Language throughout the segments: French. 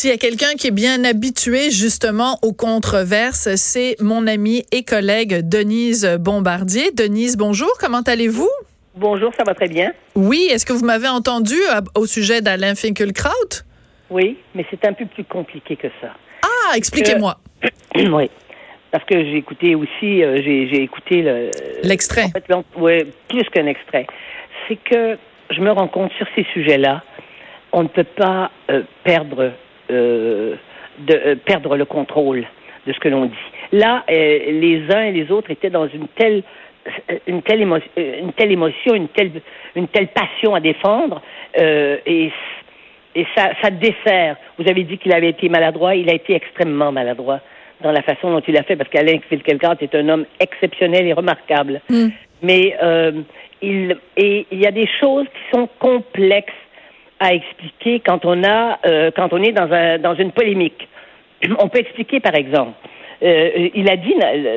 S'il y a quelqu'un qui est bien habitué justement aux controverses, c'est mon amie et collègue Denise Bombardier. Denise, bonjour, comment allez-vous? Bonjour, ça va très bien. Oui, est-ce que vous m'avez entendu au sujet d'Alain Finkielkraut? Oui, mais c'est un peu plus compliqué que ça. Ah, expliquez-moi. oui. Parce que j'ai écouté aussi, euh, j'ai écouté le. L'extrait. En fait, oui, plus qu'un extrait. C'est que je me rends compte sur ces sujets-là, on ne peut pas euh, perdre, euh, de, perdre le contrôle de ce que l'on dit. Là, les uns et les autres étaient dans une telle une telle, émotion, une telle émotion, une telle, une telle passion à défendre, euh, et, et ça, ça dessert. Vous avez dit qu'il avait été maladroit, il a été extrêmement maladroit dans la façon dont il a fait, parce qu'Alain Finkielkraut est un homme exceptionnel et remarquable. Mm. Mais euh, il, et il y a des choses qui sont complexes à expliquer quand on a, euh, quand on est dans, un, dans une polémique. On peut expliquer, par exemple, euh, il a dit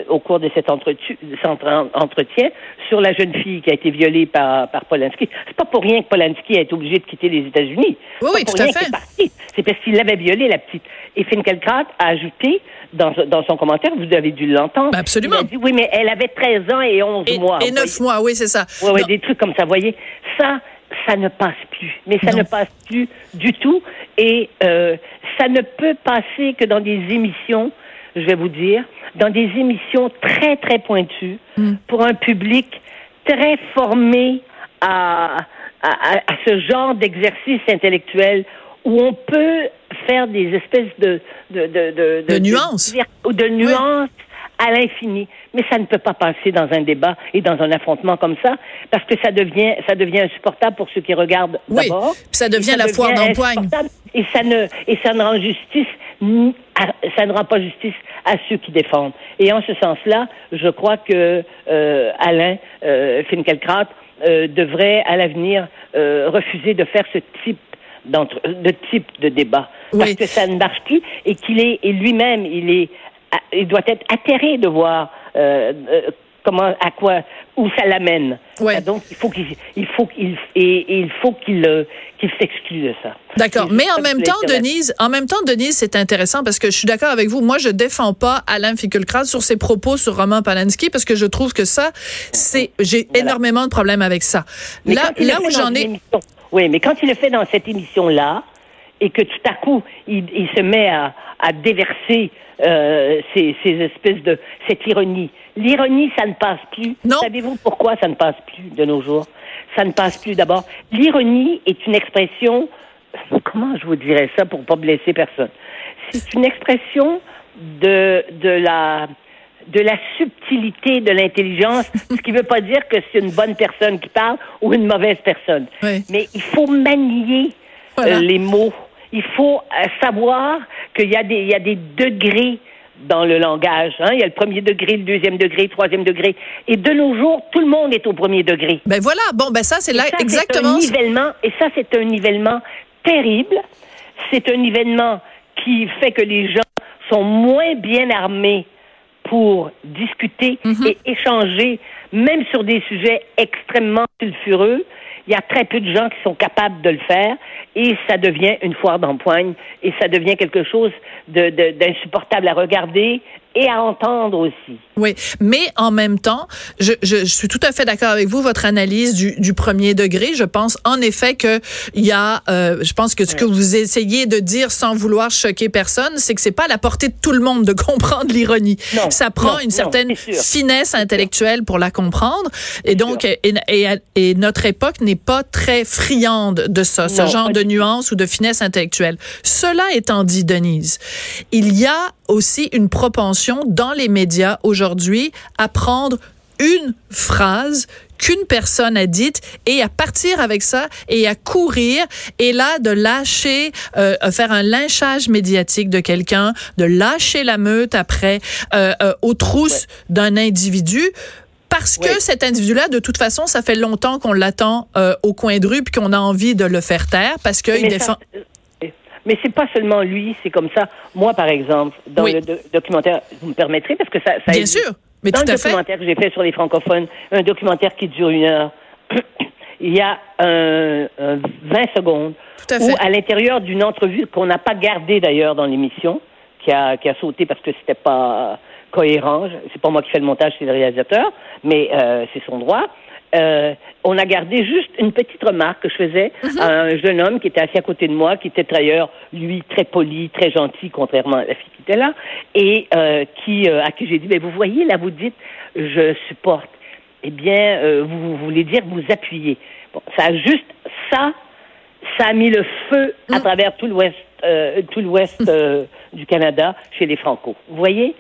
au cours de cet entretien sur la jeune fille qui a été violée par, par Polanski. C'est pas pour rien que Polanski a été obligé de quitter les États-Unis. Oui, oui, tout à fait. C'est parce qu'il l'avait violée, la petite. Et Finkielkraut a ajouté dans, dans son commentaire, vous avez dû l'entendre. Absolument. Il a dit, oui, mais elle avait 13 ans et 11 mois. Et 9 mois, oui, c'est ça. Oui, oui, des trucs comme ça. Vous voyez, ça, ça ne passe plus. Mais ça ne passe plus du tout. Et euh, ça ne peut passer que dans des émissions je vais vous dire, dans des émissions très, très pointues hmm. pour un public très formé à, à, à ce genre d'exercice intellectuel où on peut faire des espèces de... De, de, de, de, nuances. De, de nuances à l'infini. Mais ça ne peut pas passer dans un débat et dans un affrontement comme ça, parce que ça devient, ça devient insupportable pour ceux qui regardent oui, d'abord. ça devient la foire d'empoigne. Et ça ne, et ça ne rend justice, ça ne rend pas justice à ceux qui défendent. Et en ce sens-là, je crois que euh, Alain euh, Finkielkraut euh, devrait à l'avenir euh, refuser de faire ce type de type de débat parce que ça ne marche plus et qu'il est et lui-même il est il doit être atterré de voir euh, euh, comment, à quoi, où ça l'amène. Donc il faut qu'il, il faut qu'il, et, il faut qu'il, euh, qu'il s'exclue de ça. D'accord. Mais en même temps, Denise, en même temps, Denise, c'est intéressant parce que je suis d'accord avec vous. Moi, je défends pas Alain Finkielkraut sur ses propos sur Roman Polanski parce que je trouve que ça, c'est, j'ai énormément de problèmes avec ça. là, là où j'en ai. Oui, mais quand il le fait dans cette émission-là, et que tout à coup, il, il se met à, à déverser euh, ces, ces, espèces de cette ironie. L'ironie, ça ne passe plus. Savez-vous pourquoi ça ne passe plus de nos jours? Ça ne passe plus. D'abord, l'ironie est une expression. Comment je vous dirais ça pour pas blesser personne? C'est une expression de de la de la subtilité de l'intelligence, ce qui ne veut pas dire que c'est une bonne personne qui parle ou une mauvaise personne. Mais il faut manier euh, les mots il faut euh, savoir qu'il y, a des, il y a des degrés dans le langage. Hein? Il y a le premier degré, le deuxième degré, le troisième degré. Et de nos jours, tout le monde est au premier degré. Ben voilà. Bon, ben ça, c'est là exactement. Un nivellement, et ça, c'est un nivellement terrible. C'est un nivellement qui fait que les gens sont moins bien armés pour discuter mhm. et échanger, même sur des sujets extrêmement sulfureux. Il y a très peu de gens qui sont capables de le faire et ça devient une foire d'empoigne et ça devient quelque chose d'insupportable à regarder et à entendre aussi. Oui, mais en même temps, je, je, suis tout à fait d'accord avec vous, votre analyse du, du, premier degré. Je pense en effet que il y a, euh, je pense que ce que vous essayez de dire sans vouloir choquer personne, c'est que c'est pas à la portée de tout le monde de comprendre l'ironie. Ça prend une certaine finesse intellectuelle pour la comprendre, et donc et, et, et, notre époque n'est pas très friande de ça, ce genre de nuance ou de finesse intellectuelle. Cela étant dit, Denise, il y a aussi une propension dans les médias aujourd'hui à prendre une phrase qu'une personne a dite et à partir avec ça et à courir et là de lâcher, euh, faire un lynchage médiatique de quelqu'un, de lâcher la meute après euh, euh, aux trousses d'un individu parce que cet individu-là, de toute façon, ça fait longtemps qu'on l'attend euh, au coin de rue puis qu'on a envie de le faire taire parce qu'il défend. Euh, mais c'est pas seulement lui, c'est comme ça. Moi, par exemple, dans le documentaire, vous me permettrez, parce que ça, ça Bien sûr. Mais dans tout le documentaire que j'ai fait sur les francophones, un documentaire qui dure une heure, il y a un, 20 secondes tout à où, à l'intérieur d'une entrevue qu'on n'a pas gardée d'ailleurs dans l'émission, qui a, qui a sauté parce que c'était pas cohérent. C'est pas moi qui fais le montage, c'est le réalisateur, mais euh, c'est son droit. Euh, on a gardé juste une petite remarque que je faisais Mhm. à un jeune homme qui était assis à côté de moi, qui était d'ailleurs, lui, très poli, très gentil, contrairement à la fille qui était là, et euh, qui, euh, à qui j'ai dit, mais vous voyez, là, vous dites, je supporte. Eh bien, euh, vous, vous voulez dire vous appuyez. Bon, ça a juste, ça, ça a mis le feu à Mm. travers tout l'ouest, euh, tout l'ouest euh, du Canada chez les Franco. Vous voyez?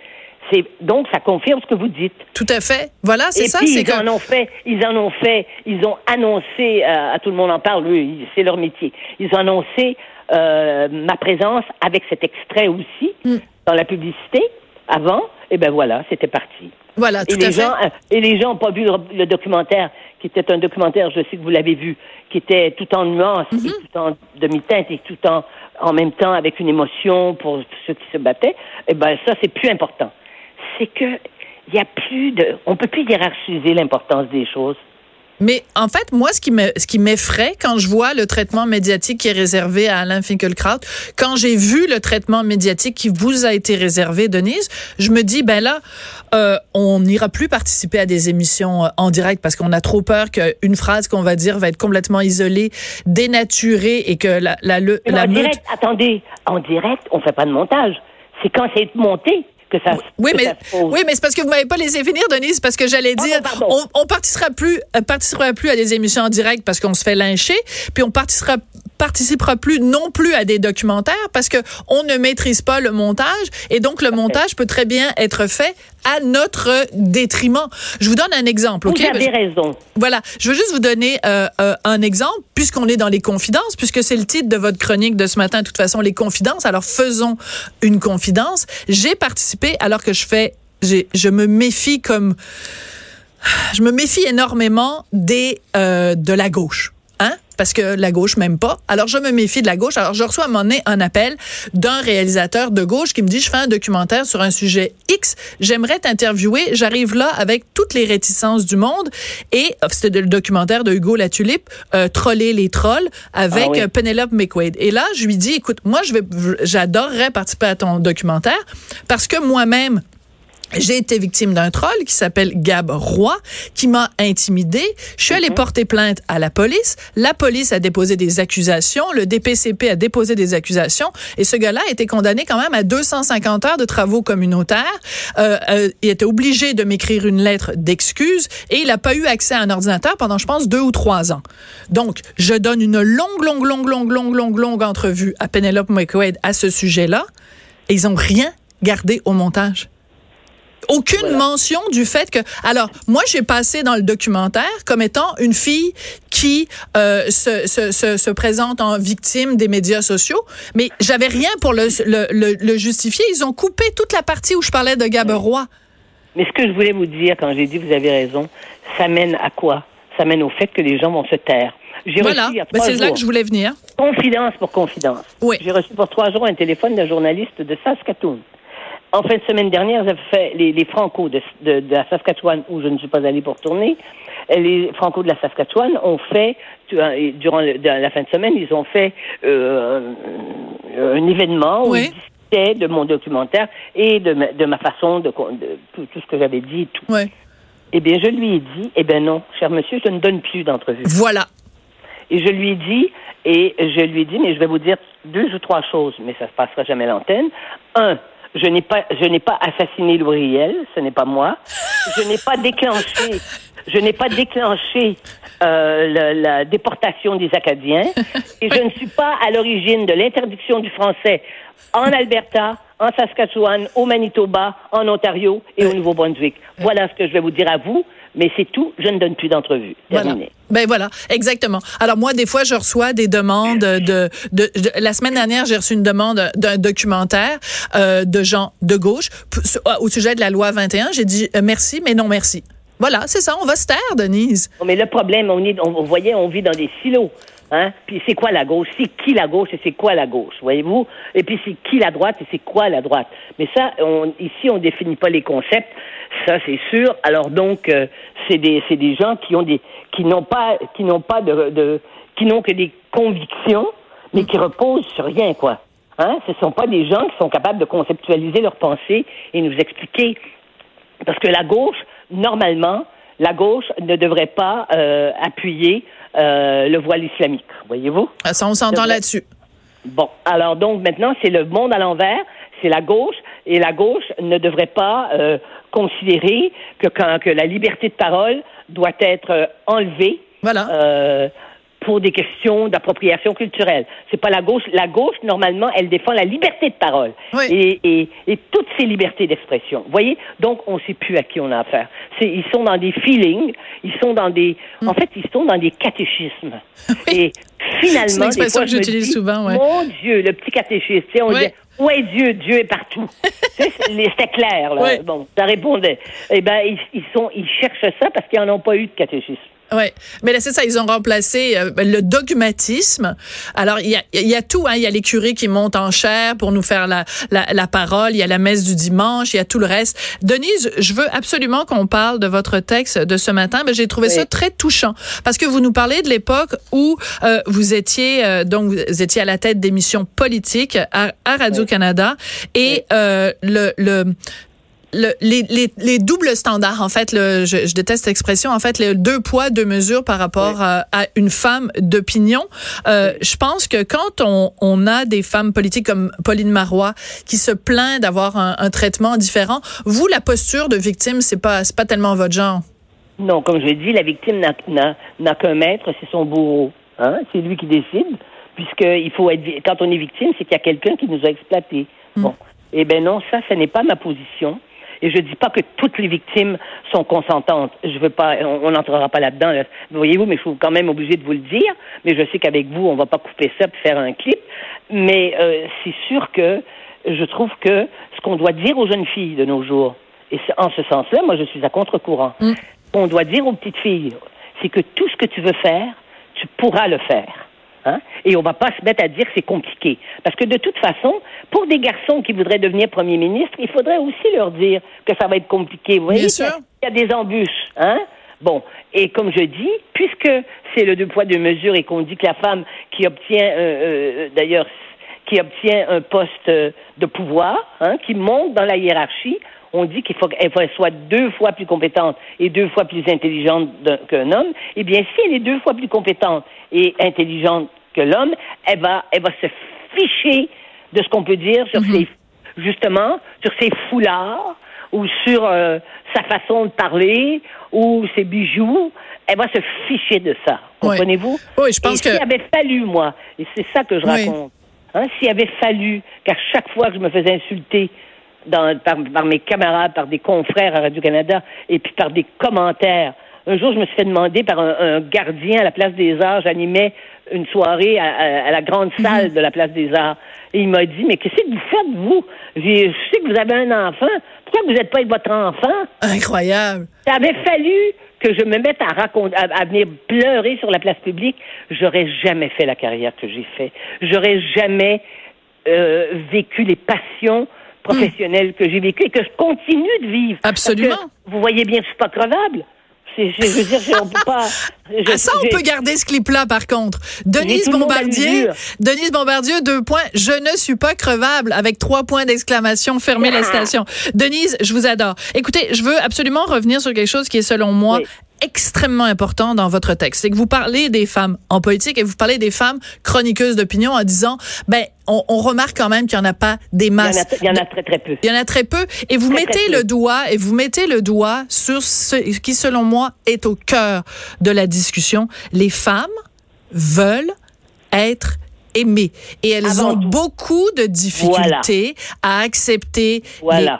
Donc, ça confirme ce que vous dites. Tout à fait. Voilà, c'est Et ça. puis, ils que en ont fait, ils en ont fait, ils ont annoncé, euh, à tout le monde en parle, c'est leur métier. Ils ont annoncé euh, ma présence avec cet extrait aussi Mm. dans la publicité avant. Et ben voilà, c'était parti. voilà, Et tout à les fait. gens, euh, et les gens n'ont pas vu le, le documentaire, qui était un documentaire, je sais que vous l'avez vu, qui était tout en nuances, et Mm-hmm. tout en demi-teinte, et tout en, en même temps avec une émotion pour ceux qui se battaient. Et ben ça, c'est plus important. C'est que il y a plus de, on peut plus hiérarchiser l'importance des choses. Mais en fait, moi, ce qui me, ce qui m'effraie quand je vois le traitement médiatique qui est réservé à Alain Finkielkraut, quand j'ai vu le traitement médiatique qui vous a été réservé, Denise, je me dis, ben là, euh, on n'ira plus participer à des émissions euh, en direct parce qu'on a trop peur qu'une phrase qu'on va dire va être complètement isolée, dénaturée et que la, la, le- la en meute- direct, attendez, en direct, on fait pas de montage. C'est quand c'est monté que ça. Oui, que mais, ça se pose. oui, mais c'est parce que vous m'avez pas laissé finir, Denise, parce que j'allais Pardon, dire, on participera plus, euh, participera plus à des émissions en direct parce qu'on se fait lyncher, puis on participera participera plus non plus à des documentaires parce que on ne maîtrise pas le montage et donc le montage peut très bien être fait à notre détriment. Je vous donne un exemple, Vous ok? avez raison. voilà, je veux juste vous donner euh, euh, un exemple, puisqu'on est dans les confidences, puisque c'est le titre de votre chronique de ce matin, de toute façon, les confidences. Alors faisons une confidence. J'ai participé, alors que je fais, je me méfie comme, je me méfie énormément des euh, de la gauche. Hein? Parce que la gauche m'aime pas. Alors, je me méfie de la gauche. Alors, je reçois à un moment donné un appel d'un réalisateur de gauche qui me dit, je fais un documentaire sur un sujet X. J'aimerais t'interviewer. J'arrive là avec toutes les réticences du monde. Et euh, c'était le documentaire de Hugo Latulippe, euh, Troller les trolls, avec Ah oui. euh, Penelope McQuaid. Et là, je lui dis, écoute, moi, je vais, j'adorerais participer à ton documentaire parce que moi-même, j'ai été victime d'un troll qui s'appelle Gab Roy, qui m'a intimidé. Je suis allée porter plainte à la police. La police a déposé des accusations. Le DPCP a déposé des accusations. Et ce gars-là a été condamné quand même à 250 heures de travaux communautaires. Euh, euh, il était obligé de m'écrire une lettre d'excuse et il n'a pas eu accès à un ordinateur pendant, je pense, deux ou trois ans. Donc, je donne une longue, longue, longue, longue, longue, longue, longue entrevue à Penelope McQuaid à ce sujet-là. Et ils ont rien gardé au montage aucune Voilà. mention du fait que alors moi j'ai passé dans le documentaire comme étant une fille qui euh, se, se, se, se présente en victime des médias sociaux mais j'avais rien pour le, le, le, le justifier ils ont coupé toute la partie où je parlais de Gaberoy Mais ce que je voulais vous dire quand j'ai dit vous avez raison, ça mène à quoi? Ça mène au fait que les gens vont se taire. J'ai voilà reçu il y a Ben, c'est là que je voulais venir confidence pour confidence. Oui. J'ai reçu pour trois jours un téléphone d'un journaliste de Saskatoon. En fin de semaine dernière, j'avais fait les, les Franco de, de, de la Saskatchewan, où je ne suis pas allée pour tourner. Les Franco de la Saskatchewan ont fait, et durant la fin de semaine, ils ont fait euh, un événement où Oui. ils discutaient de mon documentaire et de ma, de ma façon de, tout, tout ce que j'avais dit et tout. Eh bien, je lui ai dit, eh bien non, cher monsieur, je ne donne plus d'entrevue. voilà Et je lui ai dit, et je lui ai dit, mais je vais vous dire deux ou trois choses, mais ça se passera jamais l'antenne. Un, je n'ai pas, je n'ai pas assassiné Louis ce n'est pas moi. Je n'ai pas déclenché, je n'ai pas déclenché euh, la, la déportation des Acadiens, et je ne suis pas à l'origine de l'interdiction du français en Alberta, en Saskatchewan, au Manitoba, en Ontario et au Nouveau-Brunswick. Voilà ce que je vais vous dire à vous. Mais c'est tout. Je ne donne plus d'entrevue. Terminé. Ben voilà, exactement. Alors moi, des fois, je reçois des demandes de, de, la semaine dernière, j'ai reçu une demande d'un documentaire euh, de gens de gauche au sujet de la loi 21. J'ai dit euh, merci, mais non merci. Voilà, c'est ça. On va se taire, Denise. Mais le problème, on est, on, vous voyez, on vit dans des silos. Hein? Puis c'est quoi la gauche? C'est qui la gauche et c'est quoi la gauche? Voyez-vous? Et puis c'est qui la droite et c'est quoi la droite? Mais ça, on, ici, on définit pas les concepts. Ça, c'est sûr. Alors donc, euh, c'est des, c'est des gens qui ont des, qui n'ont pas, qui n'ont pas de, de qui n'ont que des convictions, mais qui reposent sur rien, quoi. Hein? Ce ne sont pas des gens qui sont capables de conceptualiser leurs pensées et nous expliquer. Parce que la gauche, normalement, la gauche ne devrait pas euh, appuyer euh, le voile islamique. Voyez-vous? Ah, ça, on s'entend là-dessus. Bon, alors donc maintenant, c'est le monde à l'envers, c'est la gauche, et la gauche ne devrait pas euh, considérer que, quand, que la liberté de parole doit être euh, enlevée. Voilà. Euh, pour des questions d'appropriation culturelle. C'est pas la gauche. La gauche, normalement, elle défend la liberté de parole et, et, et, toutes ces libertés d'expression. Vous voyez? Donc, on sait plus à qui on a affaire. C'est, ils sont dans des feelings, ils sont dans des, mm. en fait, ils sont dans des catéchismes. Et finalement, c'est une expression que j'utilise souvent, ouais. Mon Dieu, le petit catéchisme, on dit, est Dieu? Dieu est partout. C'était clair, là. Bon, ça répondait. Eh ben, ils, ils sont, ils cherchent ça parce qu'ils n'en ont pas eu de catéchisme. Oui, mais là c'est ça, ils ont remplacé euh, le dogmatisme. Alors il y a, y a tout, hein. il y a les curés qui montent en chair pour nous faire la, la, la, parole, il y a la messe du dimanche, il y a tout le reste. Denise, je veux absolument qu'on parle de votre texte de ce matin, mais j'ai trouvé ça très touchant. Parce que vous nous parlez de l'époque où euh, vous étiez euh, donc vous étiez à la tête d'émissions politiques à, à Radio Canada. Et le, le le, les, les, les, doubles standards, en fait, le, je, je, déteste l'expression, en fait, les deux poids, deux mesures par rapport à, à, une femme d'opinion. Euh, Je pense que quand on, on, a des femmes politiques comme Pauline Marois qui se plaignent d'avoir un, un, traitement différent, vous, la posture de victime, c'est pas, c'est pas tellement votre genre? Non, comme je l'ai dit, la victime n'a qu'un maître, c'est son bourreau. Hein? C'est lui qui décide, puisqu'il faut être, quand on est victime, c'est qu'il y a quelqu'un qui nous a exploité. Mm. Bon. Eh ben non, ça, ce n'est pas ma position. Et je dis pas que toutes les victimes sont consentantes. Je veux pas, on n'entrera pas là-dedans. Voyez-vous, mais je suis quand même obligé de vous le dire. Mais je sais qu'avec vous, on va pas couper ça pour faire un clip. Mais euh, c'est sûr que je trouve que ce qu'on doit dire aux jeunes filles de nos jours, et en ce sens-là, moi, je suis à contre-courant. Mm. On doit dire aux petites filles, c'est que tout ce que tu veux faire, tu pourras le faire. Hein? Et on va pas se mettre à dire que c'est compliqué. Parce que de toute façon, pour des garçons qui voudraient devenir premier ministre, il faudrait aussi leur dire que ça va être compliqué. Vous voyez, il y a des embûches. Hein? Bon, et comme je dis, puisque c'est le deux poids deux mesures et qu'on dit que la femme qui obtient, euh, euh, d'ailleurs, qui obtient un poste de pouvoir, hein, qui monte dans la hiérarchie, on dit qu'il faut qu'elle soit deux fois plus compétente et deux fois plus intelligente qu'un homme, eh bien, si elle est deux fois plus compétente et intelligente que l'homme, elle va, elle va se ficher de ce qu'on peut dire sur mhm. ses, justement, sur ses foulards ou sur euh, sa façon de parler ou ses bijoux. Elle va se ficher de ça. Comprenez-vous? Oui, je pense et S'il avait fallu, moi, et c'est ça que je raconte, hein, s'il avait fallu qu'à chaque fois que je me faisais insulter dans, par, par, mes camarades, par des confrères à Radio-Canada et puis par des commentaires. Un jour, je me suis fait demander par un, gardien à la Place des Arts, j'animais une soirée à, la grande mhm. salle de la Place des Arts. Et il m'a dit, mais qu'est-ce que vous faites, vous? Je sais que vous avez un enfant. Pourquoi vous n'êtes pas avec votre enfant? Incroyable. Ça avait fallu que je me mette à raconter, à, venir pleurer sur la place publique. J'aurais jamais fait la carrière que j'ai fait. J'aurais jamais euh, vécu les passions professionnel que j'ai vécu et que je continue de vivre. Absolument. vous voyez bien que je suis pas crevable. Je veux dire, on peut pas. Je, ça, on peut garder ce clip-là, par contre. Denise Bombardier, Denise Bombardier, deux points. Je ne suis pas crevable, avec trois points d'exclamation. Fermez la station. Denise, je vous adore. Écoutez, je veux absolument revenir sur quelque chose qui est, selon moi, extrêmement important dans votre texte. C'est que vous parlez des femmes en politique et vous parlez des femmes chroniqueuses d'opinion en disant, ben, on, on remarque quand même qu'il n'y en a pas des masses. Il y en a, très, très peu. Il y en a très peu. Et vous mettez le doigt, et vous mettez le doigt sur ce qui, selon moi, est au cœur de la discussion. Les femmes veulent être aimer. Et elles ont beaucoup de difficultés à accepter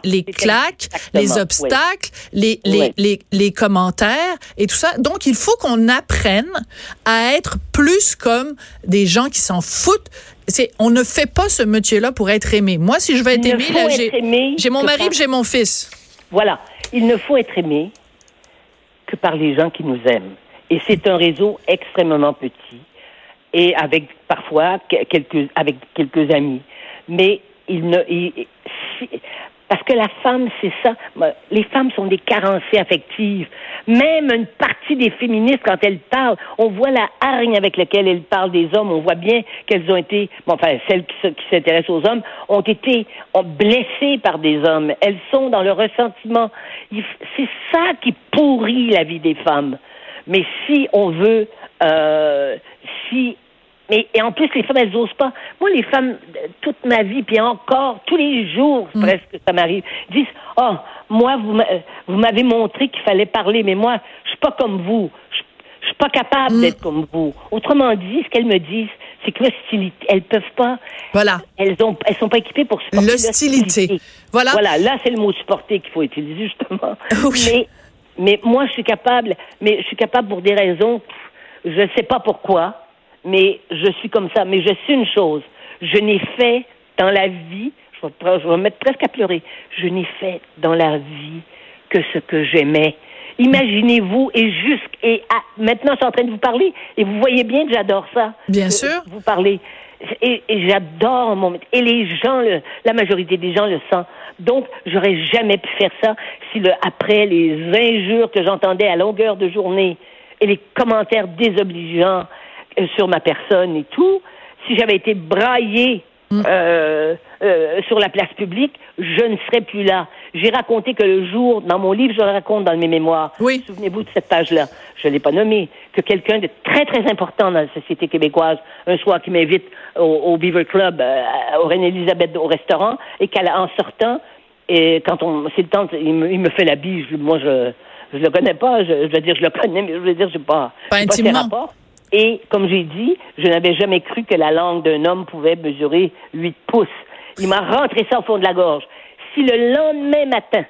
les, claques, les obstacles, les, les, les, les commentaires et tout ça. Donc, il faut qu'on apprenne à être plus comme des gens qui s'en foutent c'est on ne fait pas ce métier-là pour être aimé. Moi, si je veux être aimé, là, j'ai mon mari, j'ai mon fils. Voilà, il ne faut être aimé que par les gens qui nous aiment. Et c'est un réseau extrêmement petit et avec parfois quelques avec quelques amis. Mais il ne parce que la femme, c'est ça. Les femmes sont des carencées affectives. Même une partie des féministes, quand elles parlent, on voit la hargne avec laquelle elles parlent des hommes. On voit bien qu'elles ont été, bon, enfin, celles qui, s'intéressent aux hommes, ont été blessées par des hommes. Elles sont dans le ressentiment. C'est ça qui pourrit la vie des femmes. Mais si on veut, euh, si mais et en plus, les femmes, elles osent pas. Moi, les femmes, toute ma vie, puis encore, tous les jours, mm. presque, ça m'arrive, disent Oh, moi, vous m'avez montré qu'il fallait parler, mais moi, je suis pas comme vous. Je suis pas capable mm. d'être comme vous. Autrement dit, ce qu'elles me disent, c'est que l'hostilité, elles peuvent pas. Voilà. Elles ont, elles sont pas équipées pour supporter l'hostilité. Voilà. Voilà. Là, c'est le mot supporter qu'il faut utiliser justement. Mais, mais moi, je suis capable. Mais je suis capable pour des raisons. Je sais pas pourquoi mais je suis comme ça. Mais je suis une chose. Je n'ai fait dans la vie, je vais, je vais me mettre presque à pleurer, je n'ai fait dans la vie que ce que j'aimais. Imaginez-vous, et jusqu' et maintenant je suis en train de vous parler, et vous voyez bien que j'adore ça. Bien sûr. Vous parlez. Et, j'adore mon Et les gens, la majorité des gens le sentent. Donc, j'aurais jamais pu faire ça si le, après les injures que j'entendais à longueur de journée et les commentaires désobligeants sur ma personne et tout, si j'avais été braillée mm. euh, euh, sur la place publique, je ne serais plus là. J'ai raconté que le jour, dans mon livre, je le raconte dans mes mémoires. Oui. Souvenez-vous de cette page-là. Je ne l'ai pas nommé. Que quelqu'un de très, très important dans la société québécoise, un soir qui m'invite au, Beaver Club, au Reine-Élisabeth, au restaurant, et qu'en sortant, et quand on, c'est le temps, il me, il me fait la bise. Moi, je, je le connais pas. Je, je, veux dire, je le connais, mais je veux dire, je pas. Pas intimement. Pas et comme j'ai dit, je n'avais jamais cru que la langue d'un homme pouvait mesurer huit pouces. Il m'a rentré ça au fond de la gorge. Si le lendemain matin,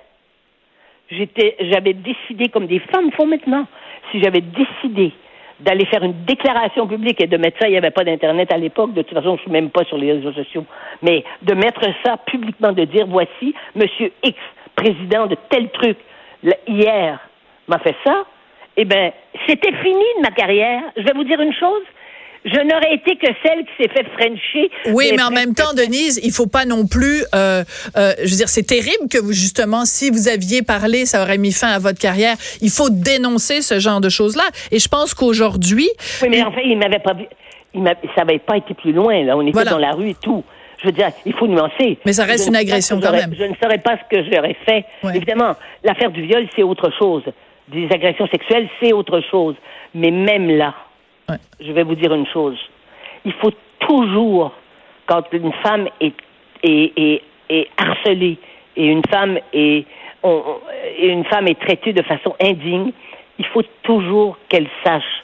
j'étais, j'avais décidé, comme des femmes font maintenant, si j'avais décidé d'aller faire une déclaration publique et de mettre ça, il n'y avait pas d'Internet à l'époque, de toute façon, je suis même pas sur les réseaux sociaux, mais de mettre ça publiquement, de dire, voici, Monsieur X, président de tel truc, hier, m'a fait ça, eh bien, c'était fini de ma carrière. Je vais vous dire une chose. Je n'aurais été que celle qui s'est fait frencher. Oui, mais en même temps, Denise, il faut pas non plus. Euh, euh, je veux dire, c'est terrible que vous justement, si vous aviez parlé, ça aurait mis fin à votre carrière. Il faut dénoncer ce genre de choses-là. Et je pense qu'aujourd'hui. Oui, mais en fait, il m'avait pas. Il ça n'avait pas été plus loin. Là, on était dans la rue et tout. Je veux dire, il faut nuancer. Mais ça reste une agression quand même. Je ne saurais pas ce que j'aurais fait. Évidemment, l'affaire du viol, c'est autre chose des agressions sexuelles, c'est autre chose. Mais même là, je vais vous dire une chose. Il faut toujours, quand une femme est, est, est, harcelée et une femme est, une femme est traitée de façon indigne, il faut toujours qu'elle sache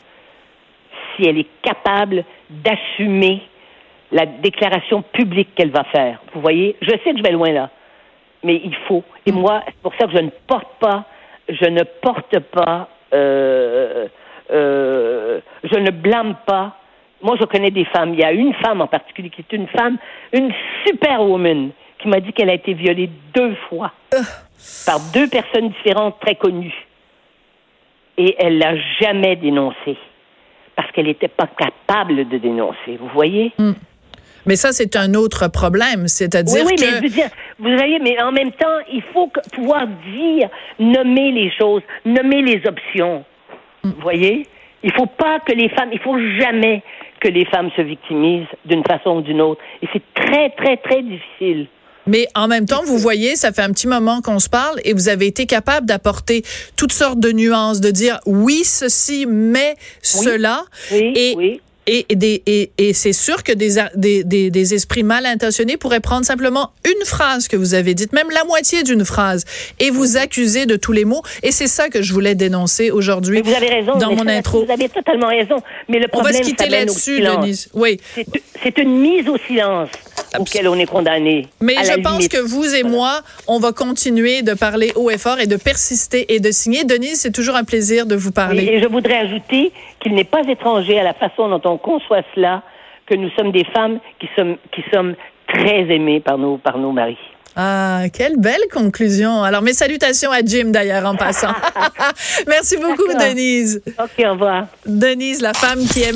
si elle est capable d'assumer la déclaration publique qu'elle va faire. Vous voyez, je sais que je vais loin là, mais il faut. Et mm. moi, c'est pour ça que je ne porte pas je ne porte pas, euh, euh, je ne blâme pas. Moi, je connais des femmes. Il y a une femme en particulier qui est une femme, une superwoman, qui m'a dit qu'elle a été violée deux fois par deux personnes différentes très connues. Et elle l'a jamais dénoncé parce qu'elle n'était pas capable de dénoncer. Vous voyez? Hmm. Mais ça, c'est un autre problème. C'est-à-dire oui, oui, que... mais je veux dire, vous voyez, mais en même temps, il faut pouvoir dire, nommer les choses, nommer les options. Vous voyez? Il faut pas que les femmes, il faut jamais que les femmes se victimisent d'une façon ou d'une autre. Et c'est très, très, très difficile. Mais en même temps, vous voyez, ça fait un petit moment qu'on se parle et vous avez été capable d'apporter toutes sortes de nuances, de dire oui, ceci, mais cela. Oui, et oui Et, des, et, et c'est sûr que des, des, des, des, esprits mal intentionnés pourraient prendre simplement une phrase que vous avez dite, même la moitié d'une phrase, et vous accuser de tous les mots. Et c'est ça que je voulais dénoncer aujourd'hui. Vous avez raison. Dans mon intro. Vous avez totalement raison. Mais le problème, On va se quitter là-dessus, Denise. Oui. C'est une mise au silence auquel on est condamné. Mais je pense que vous et moi, on va continuer de parler haut et fort et de persister et de signer. Denise, c'est toujours un plaisir de vous parler. et je voudrais ajouter qu'il n'est pas étranger à la façon dont on conçoit cela que nous sommes des femmes qui sommes, qui sommes très aimées par nos, par nos maris. Ah, quelle belle conclusion. Alors, mes salutations à Jim, d'ailleurs, en passant. Merci beaucoup, Denise. OK, au revoir. Denise, la femme qui aimait